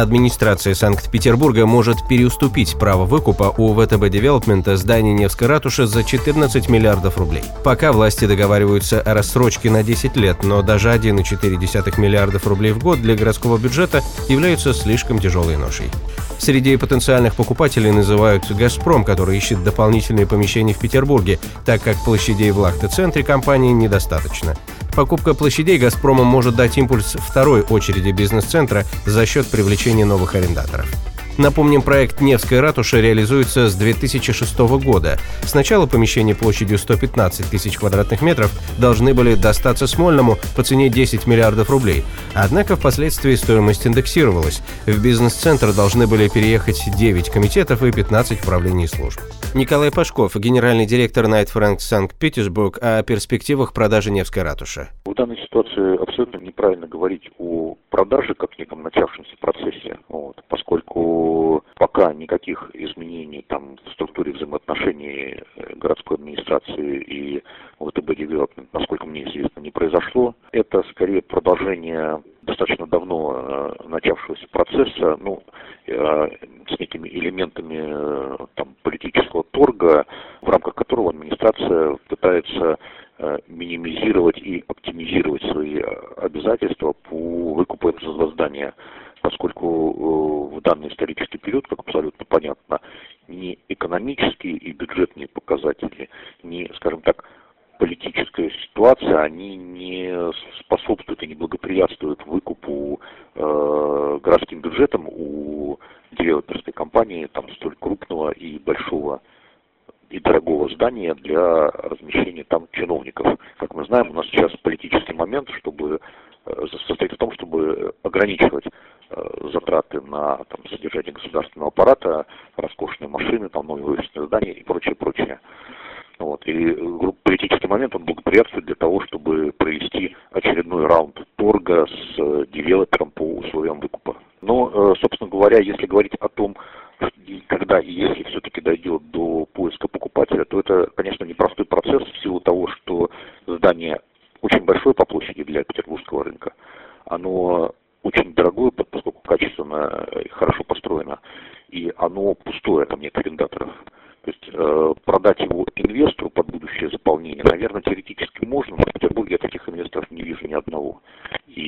Администрация Санкт-Петербурга может переуступить право выкупа у ВТБ Девелопмента здания Невской ратуши за 14 миллиардов рублей. Пока власти договариваются о рассрочке на 10 лет, но даже 1,4 миллиардов рублей в год для городского бюджета являются слишком тяжелой ношей. Среди потенциальных покупателей называют «Газпром», который ищет дополнительные помещения в Петербурге, так как площадей в Лахте-центре компании недостаточно. Покупка площадей «Газпромом» может дать импульс второй очереди бизнес-центра за счет привлечения новых арендаторов. Напомним, проект Невская ратуша реализуется с 2006 года. Сначала помещения площадью 115 тысяч квадратных метров должны были достаться Смольному по цене 10 миллиардов рублей. Однако впоследствии стоимость индексировалась. В бизнес-центр должны были переехать 9 комитетов и 15 управлений служб. Николай Пашков, генеральный директор Night Frank Санкт-Петербург, о перспективах продажи Невской ратуши. В данной ситуации абсолютно неправильно говорить о продаже как неком начавшемся процессе, вот, поскольку пока никаких изменений там в структуре взаимоотношений э, городской администрации и ВТБ Development, насколько мне известно, не произошло. Это скорее продолжение достаточно давно э, начавшегося процесса, ну, э, с некими элементами там, политического торга, в рамках которого администрация пытается минимизировать и оптимизировать свои обязательства по выкупу этого здания, поскольку в данный исторический период, как абсолютно понятно, ни экономические и бюджетные показатели, ни, скажем так, политическая ситуация, они не способствуют и не благоприятствуют выкупу э, городским бюджетом у девелоперской компании там столь крупного и большого и дорогого здания для размещения там чиновников. Как мы знаем, у нас сейчас политический момент, чтобы э, состоит в том, чтобы ограничивать э, затраты на там, содержание государственного аппарата, роскошные машины, там новые офисные здания и прочее, прочее. Вот. И политический момент он благоприятствует для того, чтобы провести очередной раунд торга с э, девелопером по условиям выкупа. Но, э, собственно говоря, если говорить о том, когда и если все-таки дойдет до поиска покупателя, то это, конечно, непростой процесс в силу того, что здание очень большое по площади для петербургского рынка. Оно очень дорогое, поскольку качественно хорошо построено, и оно пустое, там нет арендаторов. То есть э, продать его инвестору под будущее заполнение, наверное, теоретически можно, но в Петербурге я таких инвесторов не вижу ни одного. И,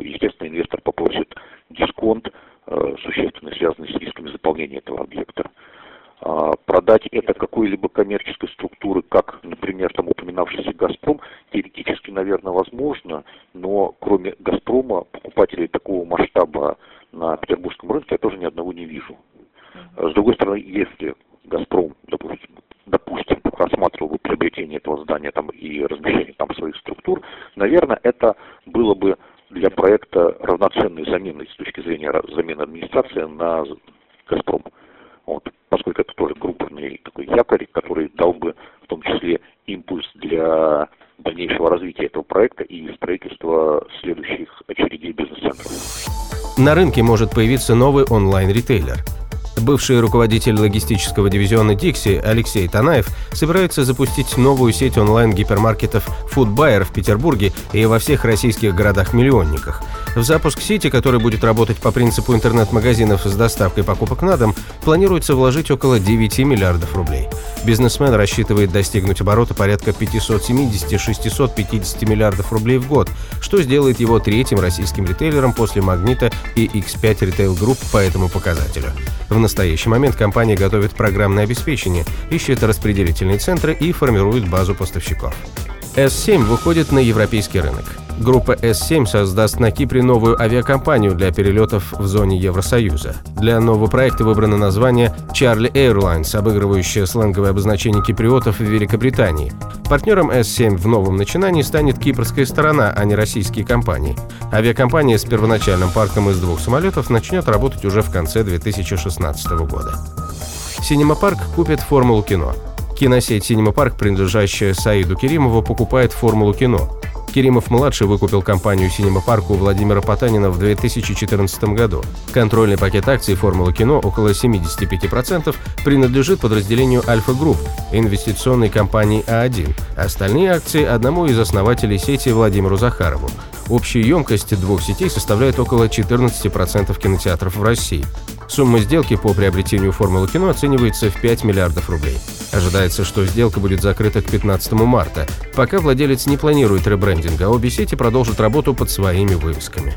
естественно, инвестор попросит дисконт, э, существенно связанный с рисками заполнения этого объекта. А, продать это какой-либо коммерческой структуры, как, например, там упоминавшийся «Газпром», теоретически, наверное, возможно, но кроме «Газпрома» покупателей такого масштаба на петербургском рынке я тоже ни одного не вижу. С другой стороны, если Газпром, допустим, допустим, рассматривал бы приобретение этого здания там и размещение там своих структур, наверное, это было бы для проекта равноценной заменой с точки зрения замены администрации на Газпром. Вот, поскольку это тоже крупный такой якорь, который дал бы в том числе импульс для дальнейшего развития этого проекта и строительства следующих очередей бизнес-центров. На рынке может появиться новый онлайн-ритейлер – Бывший руководитель логистического дивизиона Dixie Алексей Танаев собирается запустить новую сеть онлайн-гипермаркетов Foodbuyer в Петербурге и во всех российских городах-миллионниках. В запуск сети, который будет работать по принципу интернет-магазинов с доставкой покупок на дом, планируется вложить около 9 миллиардов рублей. Бизнесмен рассчитывает достигнуть оборота порядка 570-650 миллиардов рублей в год, что сделает его третьим российским ритейлером после «Магнита» и X5 Retail Group по этому показателю. В настоящий момент компания готовит программное обеспечение, ищет распределительные центры и формирует базу поставщиков. S7 выходит на европейский рынок. Группа S7 создаст на Кипре новую авиакомпанию для перелетов в зоне Евросоюза. Для нового проекта выбрано название Charlie Airlines, обыгрывающее сленговое обозначение киприотов в Великобритании. Партнером S7 в новом начинании станет кипрская сторона, а не российские компании. Авиакомпания с первоначальным парком из двух самолетов начнет работать уже в конце 2016 года. Синема Парк купит формулу кино. Киносеть «Синема Парк», принадлежащая Саиду Керимову, покупает «Формулу кино». Керимов-младший выкупил компанию «Синема Парк» у Владимира Потанина в 2014 году. Контрольный пакет акций «Формулы кино» около 75% принадлежит подразделению «Альфа Групп» инвестиционной компании А1. Остальные акции – одному из основателей сети Владимиру Захарову. Общая емкость двух сетей составляет около 14% кинотеатров в России. Сумма сделки по приобретению «Формулы кино» оценивается в 5 миллиардов рублей. Ожидается, что сделка будет закрыта к 15 марта. Пока владелец не планирует ребрендинга, обе сети продолжат работу под своими вывесками.